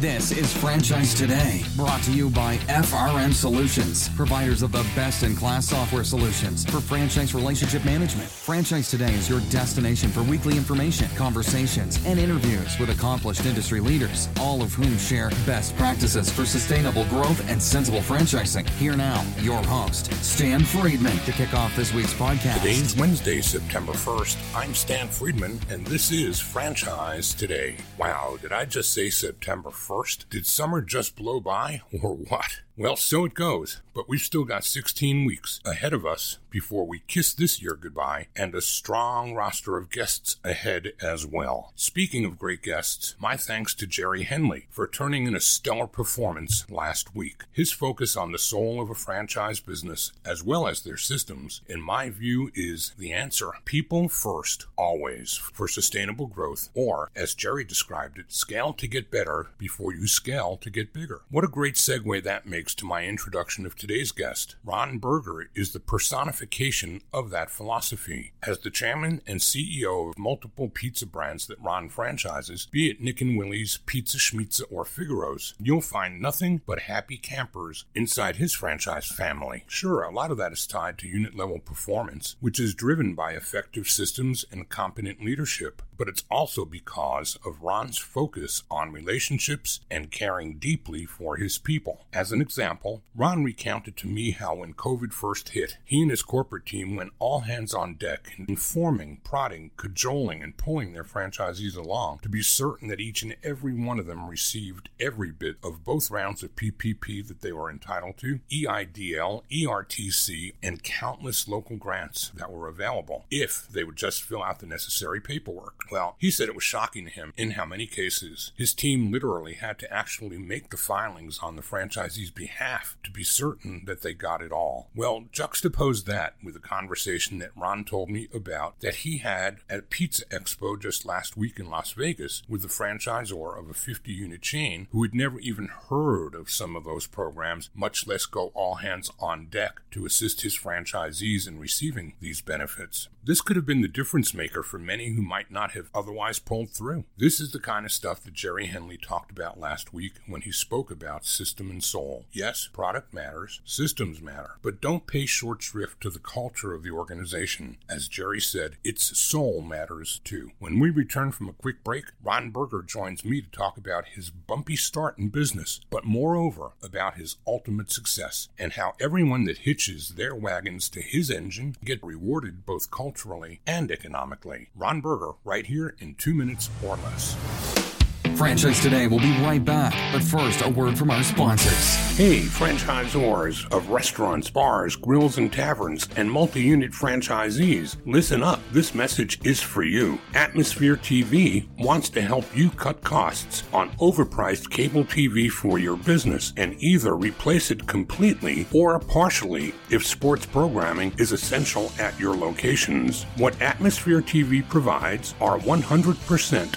This is Franchise Today, brought to you by FRM Solutions, providers of the best in class software solutions for franchise relationship management. Franchise Today is your destination for weekly information, conversations, and interviews with accomplished industry leaders, all of whom share best practices for sustainable growth and sensible franchising. Here now, your host, Stan Friedman, to kick off this week's podcast. Today's Wednesday, September 1st. I'm Stan Friedman, and this is Franchise Today. Wow, did I just say September 1st? Did summer just blow by, or what? Well, so it goes, but we've still got 16 weeks ahead of us before we kiss this year goodbye, and a strong roster of guests ahead as well. Speaking of great guests, my thanks to Jerry Henley for turning in a stellar performance last week. His focus on the soul of a franchise business, as well as their systems, in my view, is the answer people first, always, for sustainable growth, or, as Jerry described it, scale to get better before you scale to get bigger. What a great segue that makes to my introduction of today's guest. Ron Berger is the personification of that philosophy. As the chairman and CEO of multiple pizza brands that Ron franchises, be it Nick and Willie's, Pizza Schmitza, or Figaro's, you'll find nothing but happy campers inside his franchise family. Sure, a lot of that is tied to unit level performance, which is driven by effective systems and competent leadership but it's also because of Ron's focus on relationships and caring deeply for his people. As an example, Ron recounted to me how when COVID first hit, he and his corporate team went all hands on deck, informing, prodding, cajoling, and pulling their franchisees along to be certain that each and every one of them received every bit of both rounds of PPP that they were entitled to, EIDL, ERTC, and countless local grants that were available if they would just fill out the necessary paperwork. Well, he said it was shocking to him in how many cases his team literally had to actually make the filings on the franchisee's behalf to be certain that they got it all. Well, juxtapose that with a conversation that Ron told me about that he had at Pizza Expo just last week in Las Vegas with the franchisor of a 50 unit chain who had never even heard of some of those programs, much less go all hands on deck to assist his franchisees in receiving these benefits. This could have been the difference maker for many who might not have otherwise pulled through. This is the kind of stuff that Jerry Henley talked about last week when he spoke about system and soul. Yes, product matters, systems matter, but don't pay short shrift to the culture of the organization. As Jerry said, its soul matters too. When we return from a quick break, Ron Berger joins me to talk about his bumpy start in business, but moreover about his ultimate success and how everyone that hitches their wagons to his engine get rewarded both culturally culturally and economically. Ron Berger, right here in two minutes or less. Franchise Today will be right back, but first, a word from our sponsors. Hey, franchisors of restaurants, bars, grills, and taverns, and multi unit franchisees, listen up. This message is for you. Atmosphere TV wants to help you cut costs on overpriced cable TV for your business and either replace it completely or partially if sports programming is essential at your locations. What Atmosphere TV provides are 100%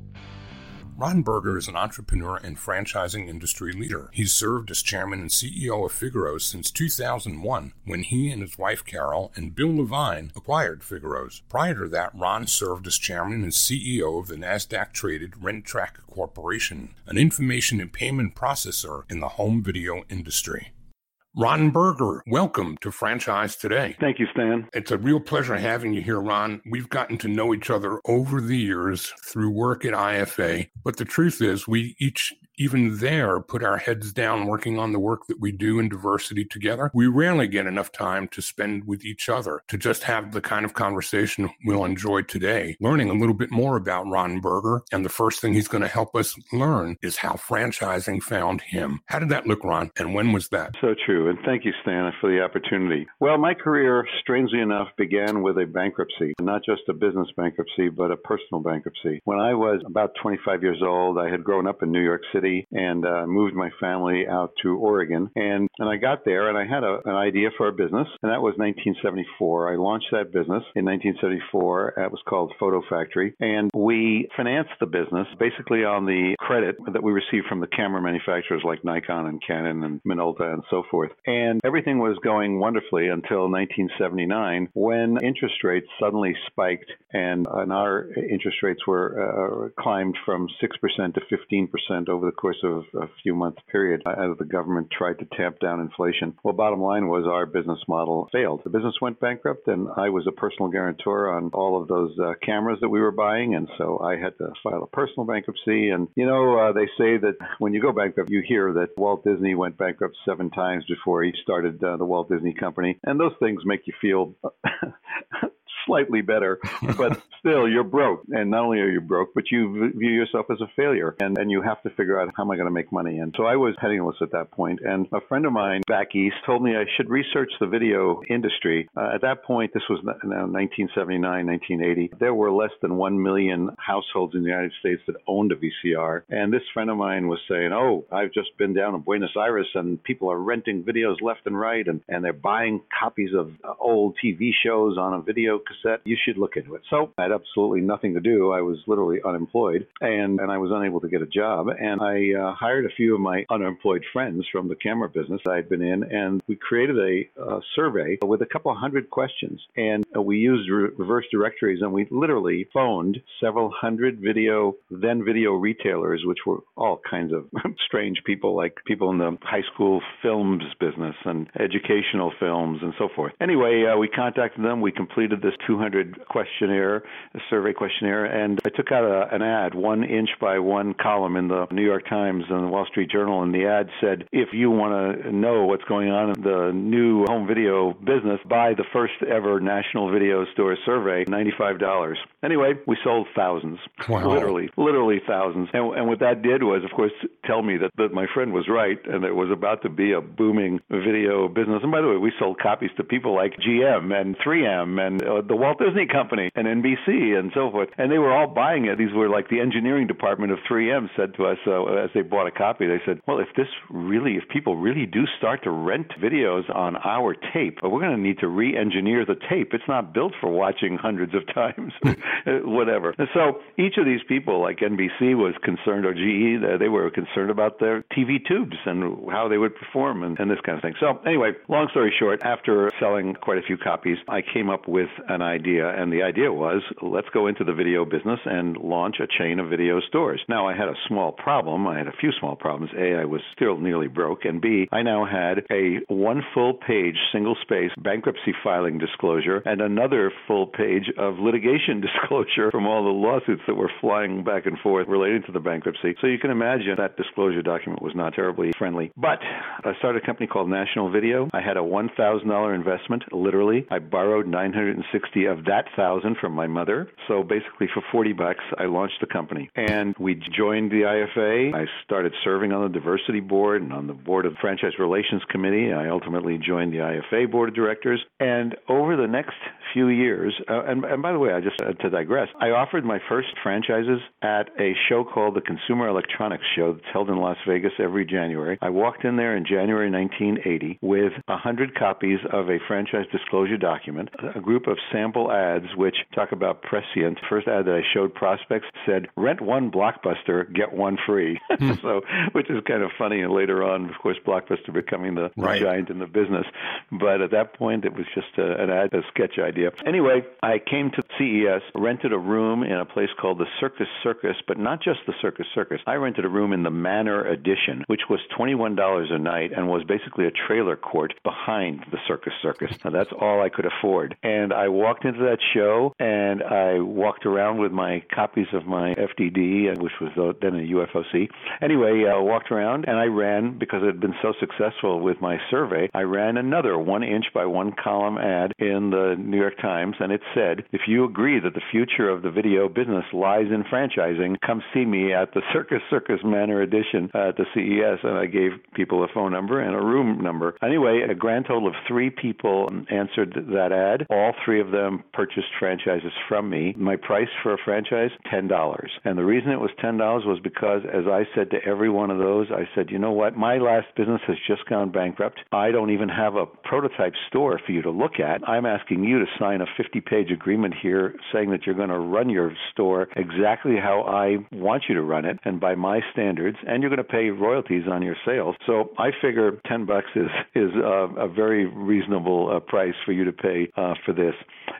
Ron Berger is an entrepreneur and franchising industry leader. He's served as chairman and CEO of Figaro's since 2001, when he and his wife Carol and Bill Levine acquired Figaro's. Prior to that, Ron served as chairman and CEO of the NASDAQ traded Rentrak Corporation, an information and payment processor in the home video industry. Ron Berger, welcome to Franchise Today. Thank you, Stan. It's a real pleasure having you here, Ron. We've gotten to know each other over the years through work at IFA, but the truth is, we each even there put our heads down working on the work that we do in diversity together. We rarely get enough time to spend with each other to just have the kind of conversation we'll enjoy today, learning a little bit more about Ron Berger. And the first thing he's going to help us learn is how franchising found him. How did that look, Ron? And when was that? So true. And thank you, Stan, for the opportunity. Well, my career, strangely enough, began with a bankruptcy, not just a business bankruptcy, but a personal bankruptcy. When I was about 25 years old, I had grown up in New York City and uh, moved my family out to Oregon. And, and I got there and I had a, an idea for a business, and that was 1974. I launched that business in 1974. It was called Photo Factory. And we financed the business basically on the credit that we received from the camera manufacturers like Nikon and Canon and Minolta and so forth. And everything was going wonderfully until 1979 when interest rates suddenly spiked and, and our interest rates were uh, climbed from 6% to 15% over the course of a few month period as the government tried to tamp down inflation. Well, bottom line was our business model failed. The business went bankrupt, and I was a personal guarantor on all of those uh, cameras that we were buying, and so I had to file a personal bankruptcy. And you know, uh, they say that when you go bankrupt, you hear that Walt Disney went bankrupt seven times before he started uh, the Walt Disney Company, and those things make you feel slightly better, but still you're broke. And not only are you broke, but you view yourself as a failure and, and you have to figure out how am I going to make money. And so I was penniless at that point. And a friend of mine back east told me I should research the video industry. Uh, at that point, this was 1979, 1980. There were less than 1 million households in the United States that owned a VCR. And this friend of mine was saying, Oh, I've just been down in Buenos Aires and people are renting videos left and right and, and they're buying copies of uh, old TV shows on a video cassette. You should look into it. So I had absolutely nothing to do. I was literally unemployed and, and I was unable to get a job. And I uh, hired a few of my unemployed friends from the camera business I had been in, and we created a, a survey with a couple hundred questions. And uh, we used re- reverse directories and we literally phoned several hundred video, then video retailers, which were all kinds of strange people, like people in the high school films business and educational films and so forth. Anyway, uh, we contacted them. We completed this 200 questionnaire, survey questionnaire, and I took out a, an ad, one inch by one column in the New York Times and the Wall Street Journal, and the ad said, if you want to know what's going on in the new home video business, buy the first ever National Video Store survey, $95. Anyway, we sold thousands, wow. literally, literally thousands. And, and what that did was, of course, tell me that, that my friend was right, and it was about to be a booming video business. And by the way, we sold copies to people like GM and 3M and uh, the Walt Disney Company and NBC and so forth. And they were all buying it. These were like the engineering department of 3M said to us uh, as they bought a copy, they said, well, if this really, if people really do start to rent videos on our tape, we're going to need to re engineer the tape. It's not built for watching hundreds of times, whatever. And so each of these people, like NBC was concerned, or GE, they were concerned about their TV tubes and how they would perform and, and this kind of thing. So, anyway, long story short, after selling quite a few copies, I came up with an idea. And the idea was let's go into the video business and launch a chain of video stores. Now, I had a small problem. I had a few small problems. A, I was still nearly broke. And B, I now had a one full page, single space bankruptcy filing disclosure and another full page of litigation disclosure from all the lawsuits that were flying back and forth relating to the bankruptcy. So you can imagine that disclosure document was not terribly friendly. But I started a company called National Video. I had a $1,000 investment, literally. I borrowed $960 60 of that thousand from my mother. So basically, for 40 bucks, I launched the company. And we joined the IFA. I started serving on the diversity board and on the board of franchise relations committee. I ultimately joined the IFA board of directors. And over the next few years, uh, and, and by the way, I just uh, to digress, I offered my first franchises at a show called the Consumer Electronics Show that's held in Las Vegas every January. I walked in there in January 1980 with 100 copies of a franchise disclosure document, a group of sample ads which talk about prescient. First ad that I showed prospects said, rent one Blockbuster, get one free. Hmm. so, which is kind of funny. And later on, of course, Blockbuster becoming the, right. giant in the business. But at that point, it was just a, an ad, a sketch idea. Anyway, I came to CES, rented a room in a place called the Circus Circus, but not just the Circus Circus. I rented a room in the Manor Edition, which was $21 a night and was basically a trailer court behind the Circus Circus. Now, that's all I could afford. And I walked into that show and I walked around with my copies of my FDD, which was then a UFOC. Anyway, I uh, walked around and I ran, because it had been so successful with my survey, I ran another one inch by one column ad in the New York Times, and it said, if you agree that the future of the video business lies in franchising, come see me at the Circus Circus Manor Edition at the CES. And I gave people a phone number and a room number. Anyway, a grand total of three people answered that ad. All three of them purchased franchises from me. My price for a franchise, $10. And the reason it was $10 was because, as I said to every one of those, I said, you know what? My last business has just gone bankrupt. I don't even have a prototype store for you to look at. I'm asking you to sign a 50 page agreement here saying that you're going to run your store exactly how I want you to run it and by my standards, and you're going to pay royalties on your sales. So I figure 10 bucks is, is a, a very reasonable uh, price for you to pay uh, for this.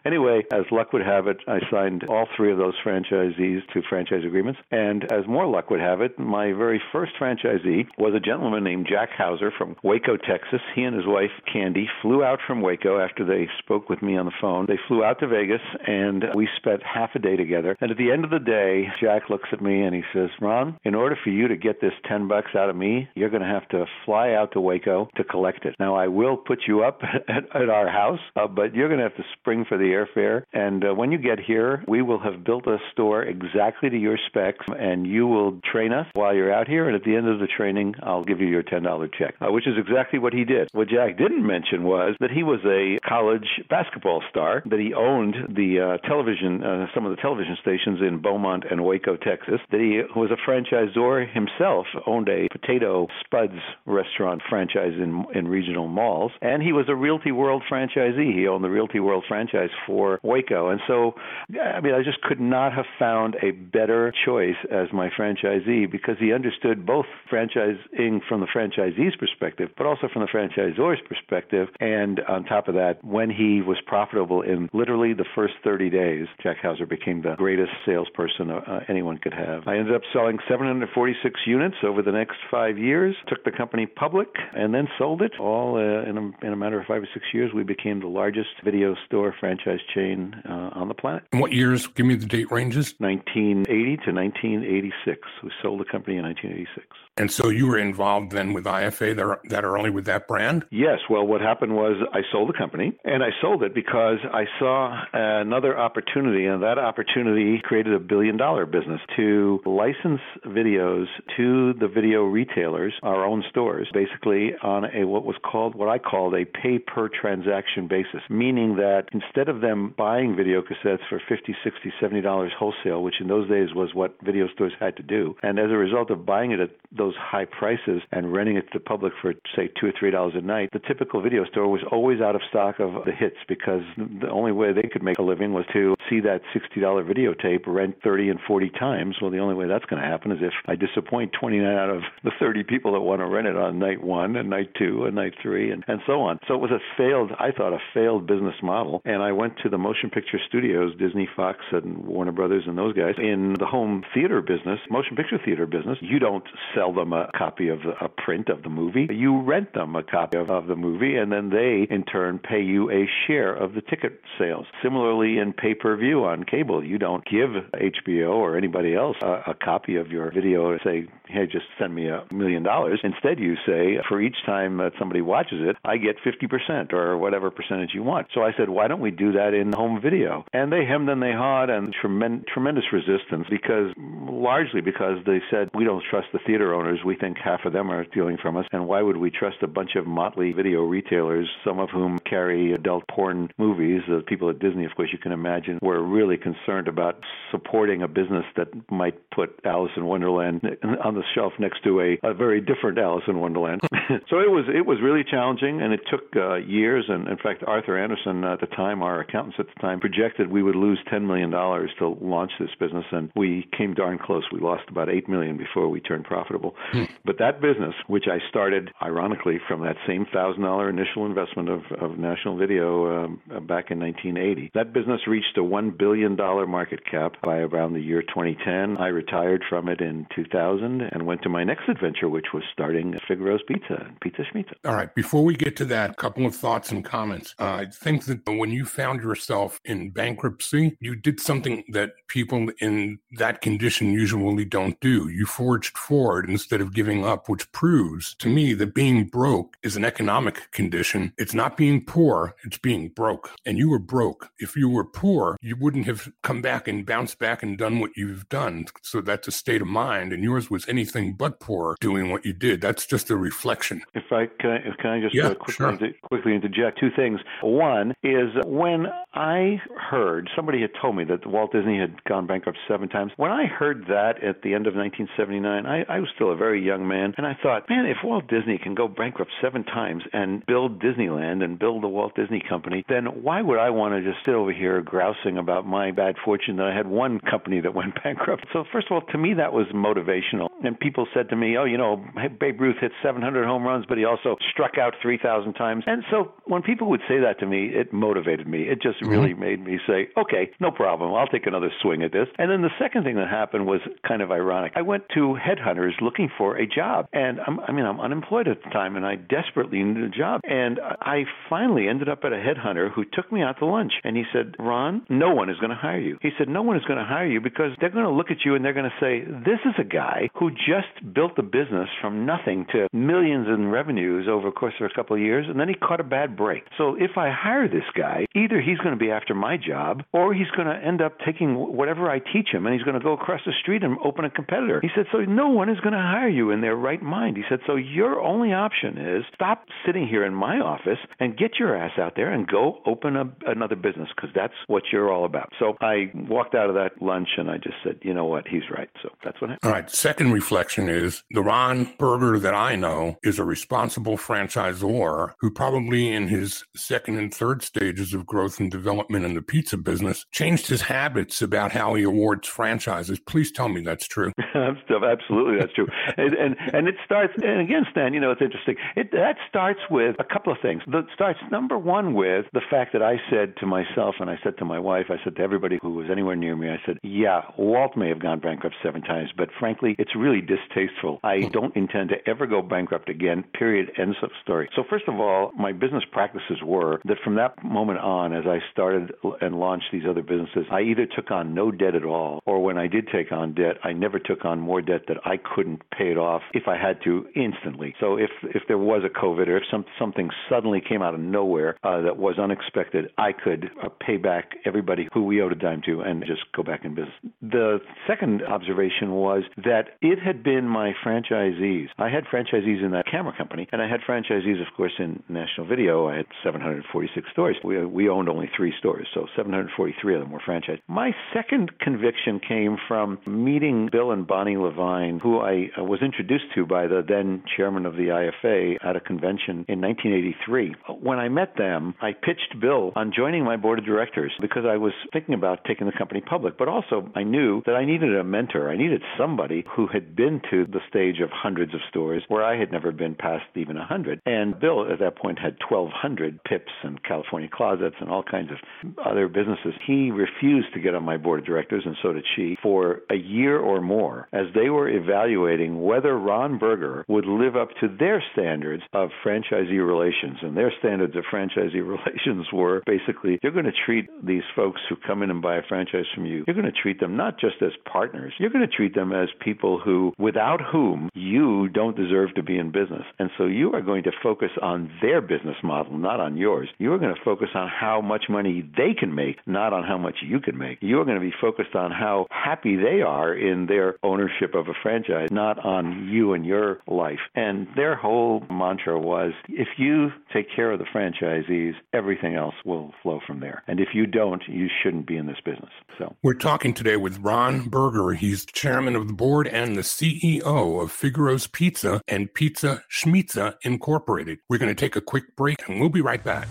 Anyway, as luck would have it, I signed all three of those franchisees to franchise agreements. And as more luck would have it, my very first franchisee was a gentleman named Jack Hauser from Waco, Texas. He and his wife, Candy, flew out from Waco after they spoke with me on the phone. They flew out to Vegas and we spent half a day together. And at the end of the day, Jack looks at me and he says, Ron, in order for you to get this 10 bucks out of me, you're going to have to fly out to Waco to collect it. Now, I will put you up at, at our house, uh, but you're going to have to spring for the airfare. And uh, when you get here, we will have built a store exactly to your specs, and you will train us while you're out here. And at the end of the training, I'll give you your $10 check, uh, which is exactly what he did. What Jack didn't mention was that he was a college basketball star, that he owned the uh, television, uh, some of the television stations in Beaumont and Waco, Texas, that he was a franchisor himself, owned a potato spuds restaurant franchise in, in regional malls, and he was a Realty World franchisee. He owned the Realty World franchise for Waco. And so, I mean, I just could not have found a better choice as my franchisee because he understood both franchising from the franchisee's perspective, but also from the franchisor's perspective. And on top of that, when he was profitable in literally the first 30 days, Jack Hauser became the greatest salesperson uh, anyone could have. I ended up selling 746 units over the next five years, took the company public, and then sold it all uh, in, a, in a matter of five or six years. We became the largest video store franchise chain uh, on the planet. And what years? Give me the date ranges. 1980 to 1986. We sold the company in 1986. And so you were involved then with IFA that, are, that early with that brand? Yes. Well, what happened was I sold the company, and I sold it because I saw another opportunity, and that opportunity created a billion dollar business to license videos to the video retailers, our own stores, basically on a what was called what I called a pay per transaction basis, meaning that instead of them buying video cassettes for 50, 60, 70 dollars wholesale, which in those days was what video stores had to do, and as a result of buying it at those high prices and renting it to the public for say two or three dollars a night, the typical video store was always out of stock of the hits because the only way they could make a living was to see that sixty dollar videotape rent thirty and forty times. Well, the only way that's going to happen is if I disappoint twenty nine out of the thirty people that want to rent it on night one and night two and night three and, and so on. So it was a failed, I thought, a failed business model. And I went to the motion picture studios, Disney, Fox, and Warner Brothers, and those guys in the home theater business, motion picture theater business. You don't sell them a copy of a print of the movie. You rent them a copy of, of the movie, and then they, in turn, pay you a share of the ticket sales. Similarly, in pay per view on cable. You don't give HBO or anybody else a, a copy of your video and say, hey, just send me a million dollars. Instead, you say, for each time that somebody watches it, I get 50% or whatever percentage you want. So I said, why don't we do that in home video? And they hemmed and they hawed and tremendous, tremendous resistance because largely because they said, we don't trust the theater owners. We think half of them are stealing from us. And why would we trust a bunch of motley video retailers, some of whom carry adult porn movies? The people at Disney, of course, you can imagine, were really concerned about supporting a business that might put Alice in Wonderland on the shelf next to a, a very different Alice in Wonderland. so it was it was really challenging, and it took uh, years. And in fact, Arthur Andersen at the time, our accountants at the time, projected we would lose ten million dollars to launch this business, and we came darn close. We lost about 8 million before we turned profitable. Hmm. But that business, which I started ironically from that same thousand dollar initial investment of, of National Video um, back in 1980, that business reached a one billion dollar market cap by around the year 2010. I retired from it in 2000 and went to my next adventure, which was starting Figaro's Pizza and Pizza Schmitza. All right. Before we get to that, a couple of thoughts and comments. Uh, I think that when you found yourself in bankruptcy, you did something that people in that condition usually don't do. You forged forward instead of giving up, which proves to me that being broke is an economic condition. It's not being poor, it's being broke. And you were broke. If you were poor, you wouldn't have come back and bounced back and done what you've done. So that's a state of mind. And yours was anything but poor doing what you did. That's just a reflection. If I can, I, can I just yeah, uh, quickly, sure. quickly interject two things. One is when I heard somebody had told me that Walt Disney had gone bankrupt seven times. When I heard that at the end of 1979, I, I was still a very young man, and I thought, man, if Walt Disney can go bankrupt seven times and build Disneyland and build the Walt Disney Company, then why would I want to just sit over here grousing about my bad fortune that I had one company that went bankrupt? So first of all, to me that was motivational. And people said to me, oh, you know, Babe Ruth hit 700 home runs, but he also struck out 3,000 times. And so when people would say that to me, it motivated me. It just mm-hmm. really made me say, okay, no problem. I'll take another swing at this. And then the second thing that happened was kind of ironic. I went to headhunters looking for a job. And I'm, I mean, I'm unemployed at the time and I desperately needed a job. And I finally ended up at a headhunter who took me out to lunch. And he said, Ron, no one is going to hire you. He said, no one is going to hire you because they're going to look at you and they're going to say, this is a guy who just built a business from nothing to millions in revenues over the course of a couple of years, and then he caught a bad break. So if I hire this guy, either he's going to be after my job, or he's going to end up taking whatever I teach him, and he's going to go across the street and open a competitor. He said, so no one is going to hire you in their right mind. He said, so your only option is stop sitting here in my office and get your ass out there and go open a, another business because that's what you're all about. So I walked out of that lunch and I just said, you know what, he's right. So that's what happened. All right. Second reflection is the Ron Berger that I know is a responsible franchisor who probably in his second and third stages of growth and development in the pizza business changed his habits about how he awards franchises. Please tell me that's true. Absolutely, that's true. and, and, and it starts. And again, Stan, you know it's interesting. It that starts with a couple of things. That starts number one with the fact that I said to myself and I said to my wife, I said to everybody who was anywhere near me, I said, yeah, Walt may have gone bankrupt seven times, but frankly, it's really distasteful. I hmm. don't intend to ever go bankrupt again. Period. Ends of story. So first of all, my business practices were that from that moment on, as I started and launched these other businesses, I either took on no debt at all, or when I did take on debt, I never took on more debt that I couldn't pay it off if I had to instantly. So if if there was a COVID or if some something suddenly came out of nowhere uh, that was unexpected, I could uh, pay back everybody who we owed a dime to and just go back in business. The second observation was that it had been my franchisees. I had franchisees in that camera company, and I had franchisees, of course, in National Video. I had 746 stores. We, we owned only three stores, so 743 of them were franchised. My second conviction came from meeting Bill and Bonnie Levine, who I uh, was introduced to by the then chairman of the IFA at a convention in 1983. When I met them, I pitched Bill on joining my board of directors because I was thinking about taking the company public, but also I knew that I needed a mentor. I needed somebody who had been to the stage of hundreds of stores where I had never been past even 100. And Bill at that point had 1,200 PIPs and California closets and all kinds of other businesses. He refused to get on my board of directors, and so did she, for a year or more as they were evaluating whether Ron Berger would live up to their standards of franchisee relations. And their standards of franchisee relations were basically you're going to treat these folks who come in and buy a franchise from you, you're going to treat them not just as partners, you're going to treat them as people who, without whom you don't deserve to be in business. And so you are going to focus on their business model, not on yours. You are going to focus on how much money they can make, not on how much you can make. You are going to be focused on how happy they are in their ownership of a franchise, not on you and your life. And their whole mantra was if you take care of the franchisees, everything else will flow from there. And if you don't, you shouldn't be in this business. So we're talking today with Ron Berger. He's chairman of the board and the CEO of Figaro's Pizza and Pizza Schmitza Incorporated. We're going to take a quick break and we'll be right back.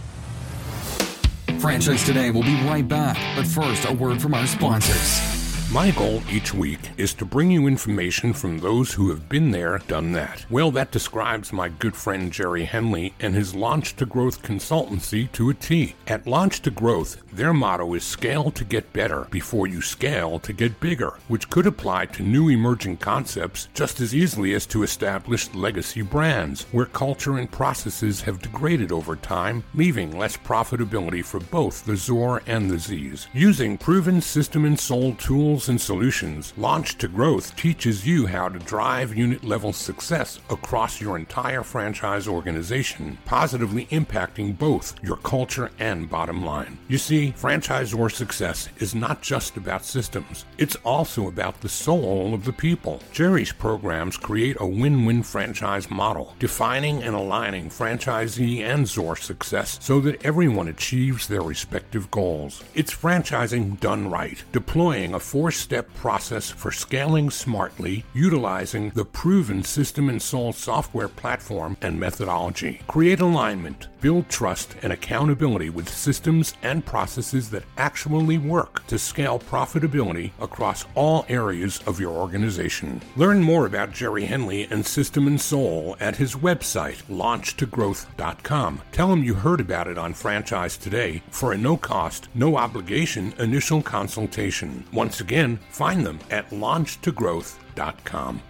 Franchise Today will be right back, but first, a word from our sponsors. My goal each week is to bring you information from those who have been there, done that. Well, that describes my good friend Jerry Henley and his Launch to Growth consultancy to a T. At Launch to Growth, their motto is scale to get better before you scale to get bigger, which could apply to new emerging concepts just as easily as to established legacy brands, where culture and processes have degraded over time, leaving less profitability for both the ZOR and the Z's. Using proven system and soul tools tools and solutions, Launch to Growth teaches you how to drive unit level success across your entire franchise organization, positively impacting both your culture and bottom line. You see, franchisor success is not just about systems, it's also about the soul of the people. Jerry's programs create a win win franchise model, defining and aligning franchisee and ZOR success so that everyone achieves their respective goals. It's franchising done right, deploying a four step process for scaling smartly utilizing the proven System and Soul software platform and methodology. Create alignment, build trust and accountability with systems and processes that actually work to scale profitability across all areas of your organization. Learn more about Jerry Henley and System and Soul at his website, launchtogrowth.com. Tell him you heard about it on Franchise Today for a no cost, no obligation initial consultation. Once again, find them at launchtogrowth.com.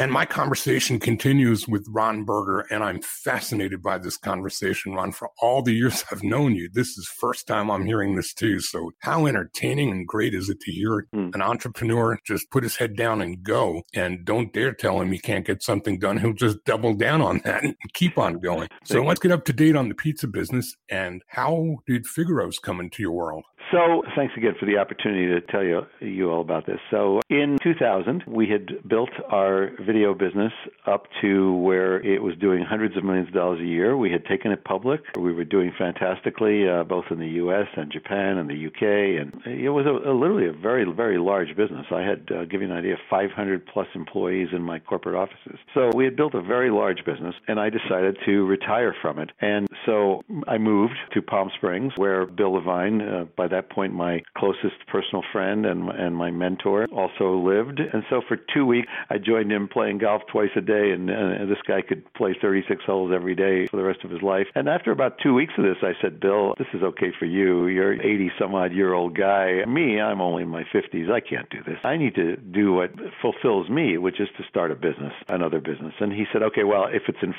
And my conversation continues with Ron Berger, and I'm fascinated by this conversation, Ron. For all the years I've known you, this is first time I'm hearing this too. So how entertaining and great is it to hear mm. an entrepreneur just put his head down and go and don't dare tell him he can't get something done. He'll just double down on that and keep on going. So let's get up to date on the pizza business and how did Figaro's come into your world? So, thanks again for the opportunity to tell you you all about this. So, in 2000, we had built our video business up to where it was doing hundreds of millions of dollars a year. We had taken it public. We were doing fantastically, uh, both in the U.S. and Japan and the U.K. And it was a, a literally a very, very large business. I had, uh, give you an idea, 500 plus employees in my corporate offices. So, we had built a very large business, and I decided to retire from it. And so, I moved to Palm Springs, where Bill Levine, uh, by that that point, my closest personal friend and and my mentor also lived. And so for two weeks, I joined him playing golf twice a day, and, and this guy could play 36 holes every day for the rest of his life. And after about two weeks of this, I said, Bill, this is okay for you. You're 80 some odd year old guy. Me, I'm only in my 50s. I can't do this. I need to do what fulfills me, which is to start a business, another business. And he said, okay, well, if it's in,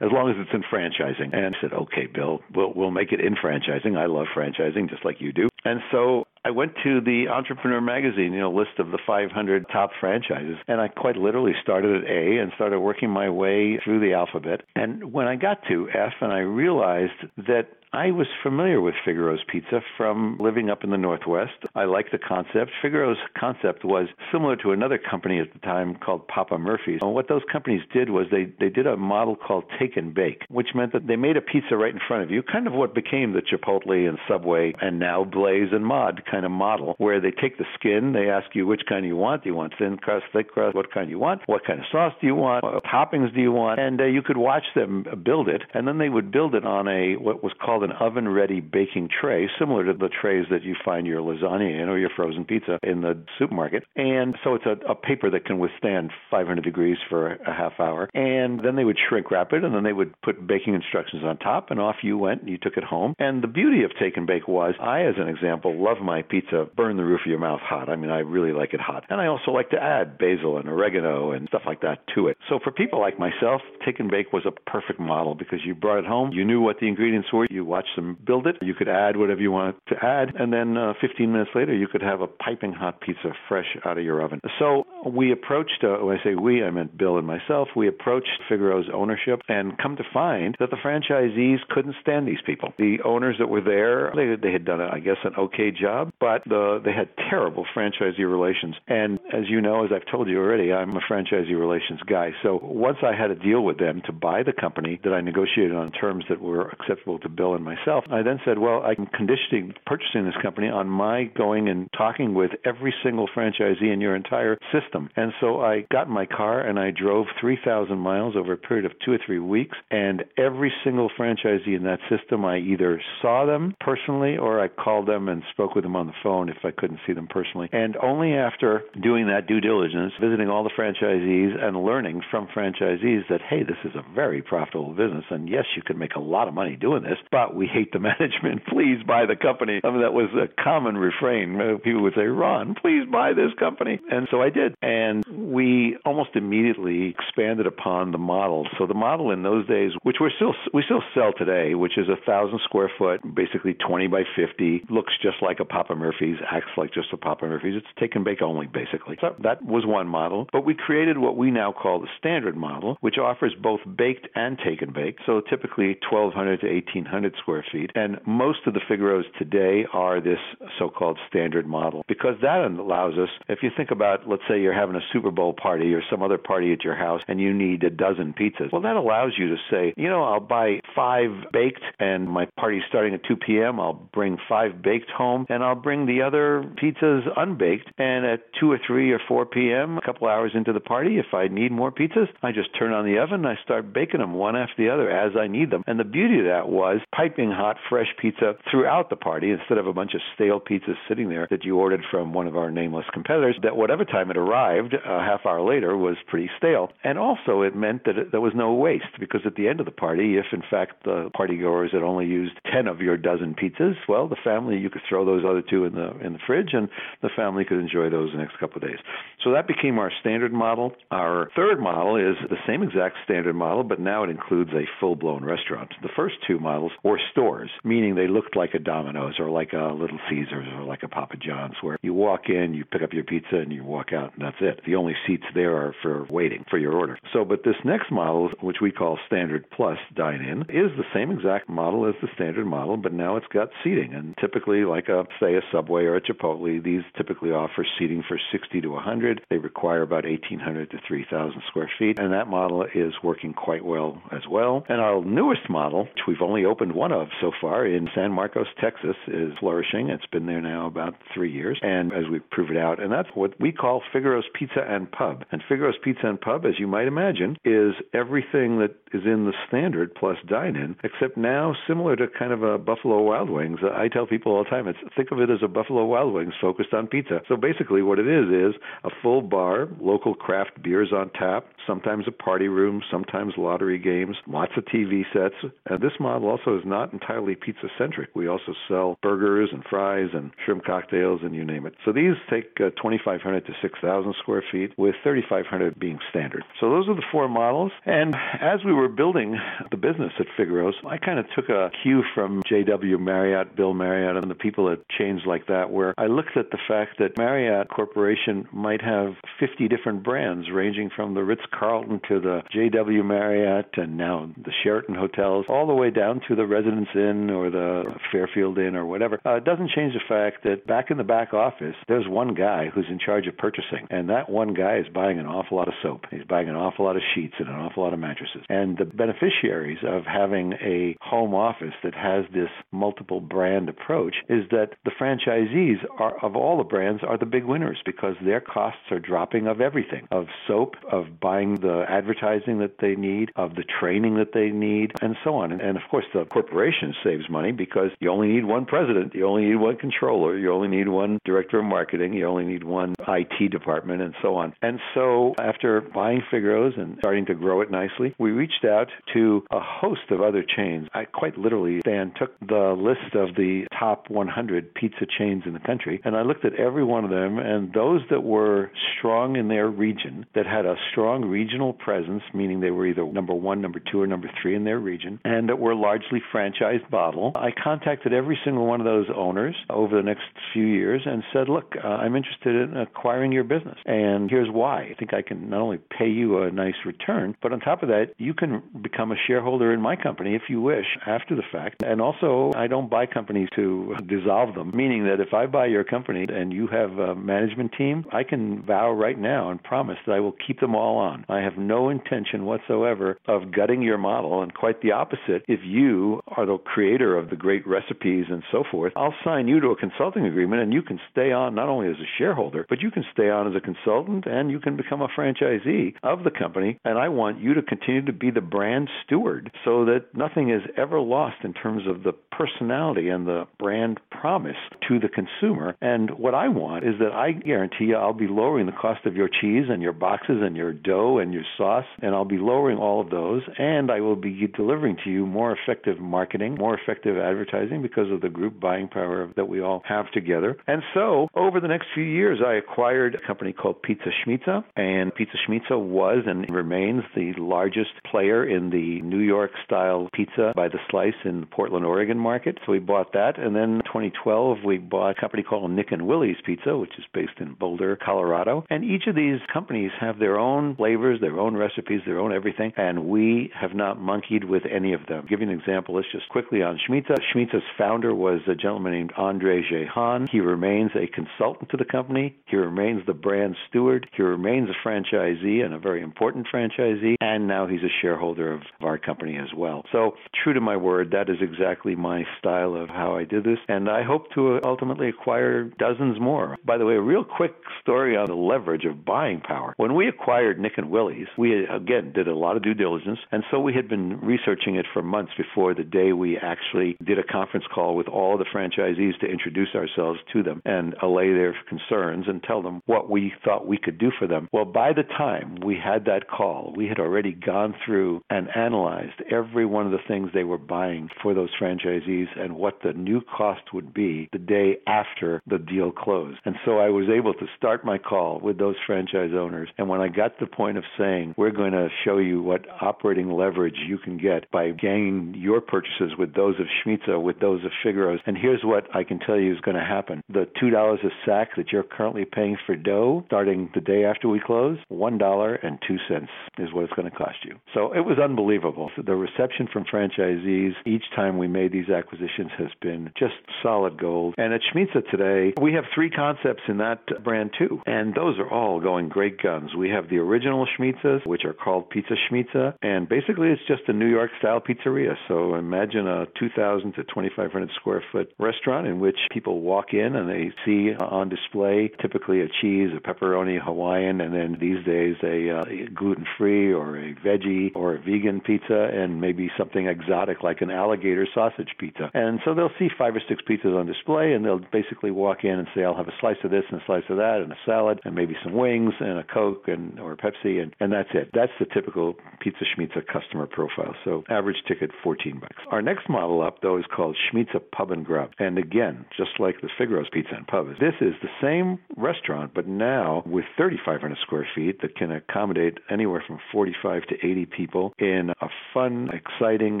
as long as it's in franchising. And I said, okay, Bill, we'll we'll make it in franchising. I love franchising just like you do. And so I went to the Entrepreneur Magazine, you know, list of the 500 top franchises, and I quite literally started at A and started working my way through the alphabet. And when I got to F, and I realized that I was familiar with Figaro's Pizza from living up in the Northwest. I liked the concept. Figaro's concept was similar to another company at the time called Papa Murphy's. And what those companies did was they, they did a model called take and bake, which meant that they made a pizza right in front of you, kind of what became the Chipotle and Subway and now Blaze and Mod kind of model, where they take the skin, they ask you which kind you want. Do you want thin crust, thick crust? What kind you want? What kind of sauce do you want? What toppings do you want? And uh, you could watch them build it, and then they would build it on a what was called an oven ready baking tray, similar to the trays that you find your lasagna in or your frozen pizza in the supermarket. And so it's a, a paper that can withstand 500 degrees for a half hour. And then they would shrink wrap it, and then they would put baking instructions on top, and off you went, and you took it home. And the beauty of Take and Bake was, I, as an example, love my my pizza burn the roof of your mouth hot. I mean, I really like it hot. And I also like to add basil and oregano and stuff like that to it. So for people like myself, Take and Bake was a perfect model because you brought it home, you knew what the ingredients were, you watched them build it, you could add whatever you wanted to add, and then uh, 15 minutes later, you could have a piping hot pizza fresh out of your oven. So we approached, uh, when I say we, I meant Bill and myself, we approached Figaro's ownership and come to find that the franchisees couldn't stand these people. The owners that were there, they, they had done, I guess, an okay job, but the, they had terrible franchisee relations. And as you know, as I've told you already, I'm a franchisee relations guy. So once I had a deal with them to buy the company that I negotiated on terms that were acceptable to Bill and myself, I then said, well, I'm conditioning purchasing this company on my going and talking with every single franchisee in your entire system. And so I got in my car and I drove 3,000 miles over a period of two or three weeks. And every single franchisee in that system, I either saw them personally or I called them and spoke with them on the phone if I couldn't see them personally. And only after doing that due diligence, visiting all the franchisees and learning from franchisees that, hey, this is a very profitable business. And yes, you can make a lot of money doing this, but we hate the management. Please buy the company. I mean, that was a common refrain. Uh, people would say, Ron, please buy this company. And so I did. And we almost immediately expanded upon the model. So the model in those days, which we still we still sell today, which is a thousand square foot, basically 20 by 50, looks just like a Papa Murphy's, acts like just a Papa Murphy's. It's take and bake only, basically. So that was one model. But we created what we now call the standard model, which offers both baked and take and bake. So typically 1,200 to 1,800 square feet. And most of the Figaros today are this so-called standard model because that allows us, if you think about, let's say you're having a Super Bowl party or some other party at your house and you need a dozen pizzas. Well, that allows you to say, you know, I'll buy five baked and my party's starting at 2 p.m. I'll bring five baked home and I'll bring the other pizzas unbaked. And at 2 or 3 or 4 p.m., a couple hours into the party, if I need more pizzas, I just turn on the oven and I start baking them one after the other as I need them. And the beauty of that was piping hot, fresh pizza throughout the party instead of a bunch of stale pizzas sitting there that you ordered from one of our nameless competitors that whatever time it arrived, a half hour later, was pretty stale. And also, it meant that it, there was no waste because at the end of the party, if in fact the partygoers had only used 10 of your dozen pizzas, well, the family, you could throw those other two in the, in the fridge and the family could enjoy those the next couple of days. So that became our standard model. Our third model is the same exact standard model, but now it includes a full blown restaurant. The first two models were stores, meaning they looked like a Domino's or like a Little Caesars or like a Papa John's, where you walk in, you pick up your pizza, and you walk out, and that's it. The only seats there are for waiting for your order. So, but this next model, which we call Standard Plus Dine In, is the same exact model as the standard model, but now it's got seating. And typically, like a say a Subway or a Chipotle, these typically offer seating for 60 to 100. They require about 1,800 to 3,000 square feet, and that model is working quite well as well. And our newest model, which we've only opened one of so far in San Marcos, Texas, is flourishing. It's been there now about three years, and as we prove it out, and that's what we call Figaro's Pizza and Pub. And Figaro's Pizza and Pub, as you might imagine, is everything that is in the standard plus dine-in, except now similar to kind of a Buffalo Wild Wings. I tell people all the time, it's think of it as a Buffalo Wild Wings focused on pizza. So basically, what it is is a full bar, local craft beers on tap, sometimes a party room, sometimes lottery games, lots of TV sets. And this model also is not entirely pizza centric. We also sell burgers and fries and shrimp cocktails and you name it. So these take uh, 2,500 to 6,000 square feet, with 3,500 being standard. So those are the four models. And as we were building the business at Figaro's, I kind of took a cue from J.W. Marriott, Bill Marriott, and the people at chains like that, where I looked at the fact that Marriott Corporation might have 50 different brands, ranging from the Ritz Carlton to the J.W. Marriott and now the Sheraton hotels, all the way down to the Residence Inn or the Fairfield Inn or whatever. Uh, it doesn't change the fact that back in the back office, there's one guy who's in charge of purchasing, and that one guy is buying an awful lot of soap. He's buying an awful lot of sheets and an awful lot of mattresses. And the beneficiaries of having a home office that has this multiple brand approach is that the franchisees are of all the brands are the big winners because their costs are dropping of everything, of soap, of buying the advertising that they need, of the training that they need, and so on. And, of course, the corporation saves money because you only need one president, you only need one controller, you only need one director of marketing, you only need one IT department, and so on. And so after buying Figaro's and starting to grow it nicely, we reached out to a host of other chains. I quite literally, Dan, took the list of the top 100 pizza chains in the country, and I looked at every one of them, and those that were strong in their region, that had a strong regional presence, meaning they were either number one, number two, or number three in their region, and that were largely franchised bottle, I contacted every single one of those owners over the next few years and said, look, uh, I'm interested in acquiring your business, and here's why. I think I can not only pay you a nice return, but on top of that, you can become a shareholder in my company if you wish after the fact. And also, I don't buy companies to dissolve them, meaning that if I buy your company and you have a management team, I can vow right now and promise that I will keep them all on. I have no intention whatsoever of gutting your model, and quite the opposite. If you are the creator of the great recipes and so forth, I'll sign you to a consulting agreement and you can stay on not only as a shareholder, but you can stay on as a consultant and you can become a franchisee of the company. And I want you to continue to be the brand steward so that nothing is ever lost in terms of the personality and the brand promise to the consumer. And what I want is that I guarantee you I'll be lowering the cost of your cheese and your boxes and your dough and your sauce, and I'll be lowering all of those, and I will be delivering to you more effective marketing, more effective advertising because of the group buying power that we all have together. And so over the next few years, I acquired a company called Pizza Schmitza, and Pizza Schmitza was and remains the largest player in the New York style pizza by the slice in the Portland, Oregon market. So we bought that. And then in 2012, we bought a company called Nick and Willie's Pizza, which is based in Boulder, Colorado. And each of these companies have their own flavors, their own recipes, their own everything. And we have not monkeyed with any of them. I'll give you an example. Let's just quickly on Schmitza. Schmitza's founder was a gentleman named Andre Jehan. He remains a consultant to the company. He remains the brand steward. He remains a franchisee and a very important franchisee. And now he's a shareholder of our company as well. So, true to my word, that is exactly my style of how I did this. And I hope to uh, ultimately acquire dozens more. By the way, a real quick story on the leverage of buying power. When we acquired Nick and Willie's, we again did a lot of due diligence. And so we had been researching it for months before the day we actually did a conference call with all the franchisees to introduce ourselves to them and allay their concerns and tell them what we thought we could do for them. Well, by the time we had that call, we had already gone through and analyzed every one of the things they were buying for those franchisees and what the new cost would be the day after the deal closed. And so I was able to start my call with those franchise owners. And when I got to the point of saying, we're going to show you what operating leverage you can get by gaining your purchases with those of Schmitza, with those of Figaro's, and here's what I can tell you is going to happen. The $2 a sack that you're currently paying for dough starting the day after we close, $1.02 is what it's going to cost you. So it was unbelievable. The reception from franchisees each time we made these acquisitions has been just solid gold. And at Schmitza today, we have three concepts in that brand too. And those are all going great guns. We have the original Schmitzas, which are called Pizza Schmitza. And basically, it's just a New York style pizzeria. So imagine a 2,000 to 2,500 square foot restaurant in which people walk in and they see on display typically a cheese, a pepperoni, Hawaiian, and then these days a uh, gluten free or a veggie or a vegan pizza, and maybe something exotic like an alligator sausage pizza. And so they'll see five or six pizzas on display, and they'll basically walk in and say, "I'll have a slice of this and a slice of that, and a salad, and maybe some wings and a Coke and or a And and that's it. That's the typical Pizza Schmitza customer profile. So average ticket 14 bucks. Our next model up though is called Schmitza Pub and Grub, and again, just like the Figaro's Pizza and Pub, this is the same restaurant, but now with 3,500 square feet that can accommodate anywhere from 45 to 80 people in a fun, exciting,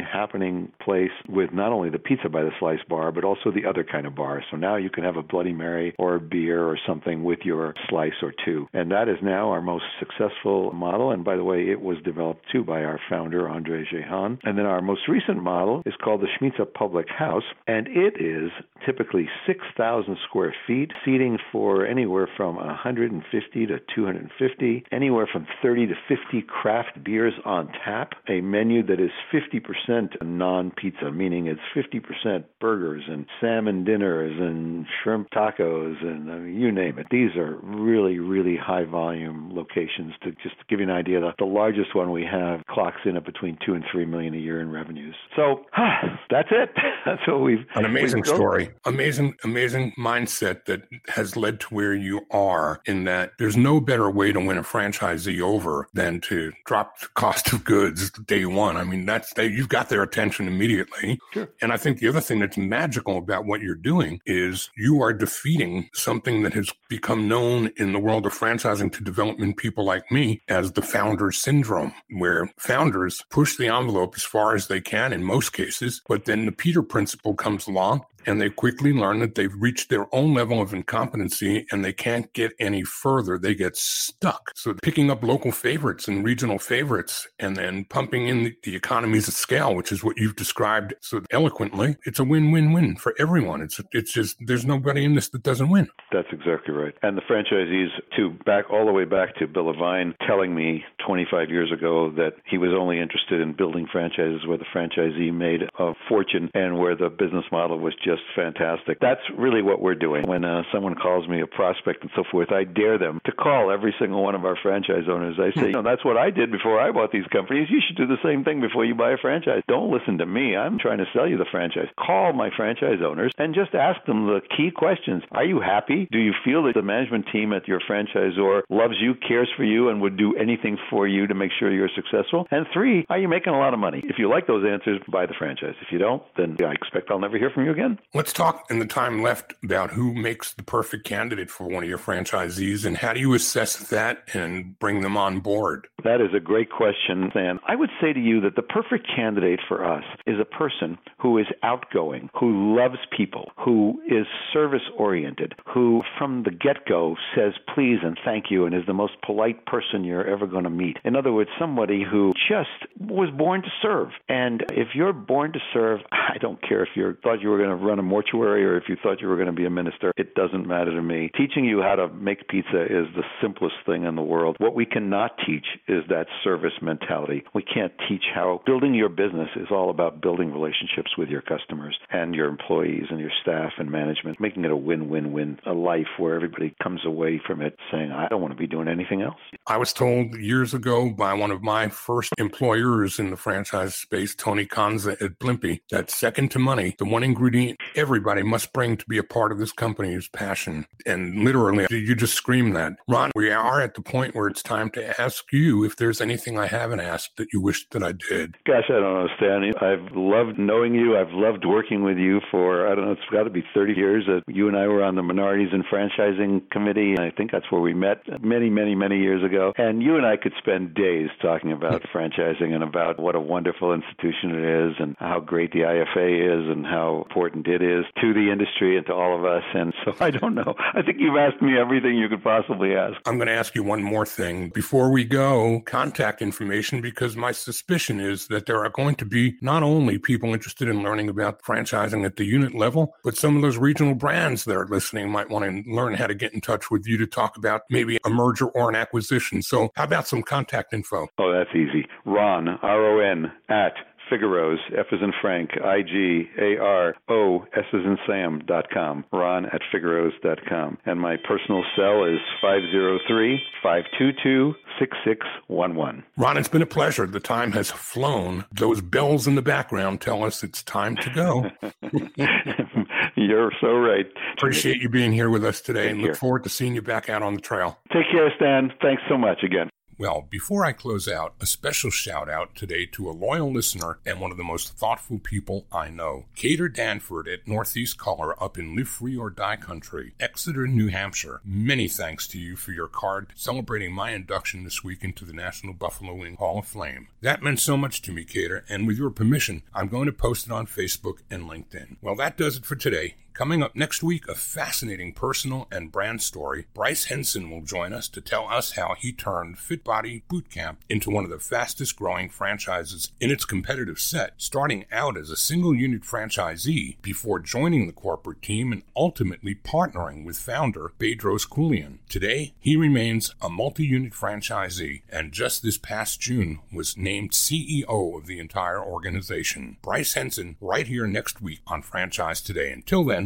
happening place with not only the pizza by the slice bar, but also the other kind of bar. So now you can have a Bloody Mary or a beer or something with your slice or two. And that is now our most successful model. And by the way, it was developed too by our founder, Andre Jehan. And then our most recent model is called the Schmitza Public House, and it is typically 6,000 square feet, seating for anywhere from 150 to 250, anywhere from 30 to 50 craft beers on tap, a menu that is 50% non pizza, meaning it's 50% burgers and salmon dinners and shrimp tacos and I mean, you name it. These are really, really high volume locations to just To give you an idea, the, the largest one we have clocks in at between two and three million a year in revenues. So that's it. That's what we've an amazing we've story, amazing, amazing mindset that has led to where you are. In that, there's no better way to win a franchisee over than to drop the cost of goods day one. I mean, that's they, you've got their attention immediately. Sure. And I think the other thing that's magical about what you're doing is you are defeating something that has become known in the world of franchising to development people like me as the founder syndrome, where founders push the envelope as far as they can in most cases, but then the Peter principle comes along and they quickly learn that they've reached their own level of incompetency and they can't get any further. They get stuck. So picking up local favorites and regional favorites and then pumping in the, the economies of scale, which is what you've described so eloquently, it's a win-win-win for everyone. It's it's just there's nobody in this that doesn't win. That's exactly right. And the franchisees, to back all the way back to Bill Levine telling me 25 years ago that he was only interested in building franchises where the franchisee made a fortune and where the business model was just just fantastic. That's really what we're doing. When uh, someone calls me a prospect and so forth, I dare them to call every single one of our franchise owners. I say, you know, that's what I did before I bought these companies. You should do the same thing before you buy a franchise. Don't listen to me. I'm trying to sell you the franchise. Call my franchise owners and just ask them the key questions. Are you happy? Do you feel that the management team at your franchisor loves you, cares for you, and would do anything for you to make sure you're successful? And three, are you making a lot of money? If you like those answers, buy the franchise. If you don't, then I expect I'll never hear from you again. Let's talk in the time left about who makes the perfect candidate for one of your franchisees and how do you assess that and bring them on board? That is a great question, Stan. I would say to you that the perfect candidate for us is a person who is outgoing, who loves people, who is service oriented, who from the get go says please and thank you and is the most polite person you're ever going to meet. In other words, somebody who just was born to serve. And if you're born to serve, I don't care if you thought you were going to run a mortuary or if you thought you were going to be a minister. It doesn't matter to me. Teaching you how to make pizza is the simplest thing in the world. What we cannot teach is that service mentality. We can't teach how building your business is all about building relationships with your customers and your employees and your staff and management, making it a win win win, a life where everybody comes away from it saying, I don't want to be doing anything else. I was told years ago by one of my first employers in the franchise space, Tony Conza at Blimpie, that second to money, the one ingredient everybody must bring to be a part of this company is passion. And literally, you just scream that. Ron, we are at the point where it's time to ask you if there's anything I haven't asked that you wish that I did. Gosh, I don't understand. I've loved knowing you. I've loved working with you for, I don't know, it's got to be 30 years. That you and I were on the Minorities and Franchising Committee. I think that's where we met many, many, many years ago. And you and I could spend days talking about franchising and about what a wonderful institution it is and how great the IFA is and how important it is to the industry and to all of us. And so I don't know. I think you've asked me everything you could possibly ask. I'm going to ask you one more thing. Before we go, contact information, because my suspicion is that there are going to be not only people interested in learning about franchising at the unit level, but some of those regional brands that are listening might want to learn how to get in touch with you to talk about maybe a merger or an acquisition. So, how about some contact info? Oh, that's easy. Ron, R O N, at Figaro's, F is in Frank, I G A R O S is in Sam dot com. Ron at Figaro's dot com. And my personal cell is 503 522 6611. Ron, it's been a pleasure. The time has flown. Those bells in the background tell us it's time to go. You're so right. Appreciate you being here with us today Take and look care. forward to seeing you back out on the trail. Take care, Stan. Thanks so much again. Well, before I close out, a special shout out today to a loyal listener and one of the most thoughtful people I know, Cater Danford at Northeast Color up in Live Free or Die Country, Exeter, New Hampshire. Many thanks to you for your card celebrating my induction this week into the National Buffalo Wing Hall of Fame. That meant so much to me, Cater, and with your permission, I'm going to post it on Facebook and LinkedIn. Well, that does it for today. Coming up next week, a fascinating personal and brand story. Bryce Henson will join us to tell us how he turned Fit Body Bootcamp into one of the fastest growing franchises in its competitive set, starting out as a single unit franchisee before joining the corporate team and ultimately partnering with founder Bedros Keuilian. Today, he remains a multi unit franchisee and just this past June was named CEO of the entire organization. Bryce Henson, right here next week on Franchise Today. Until then,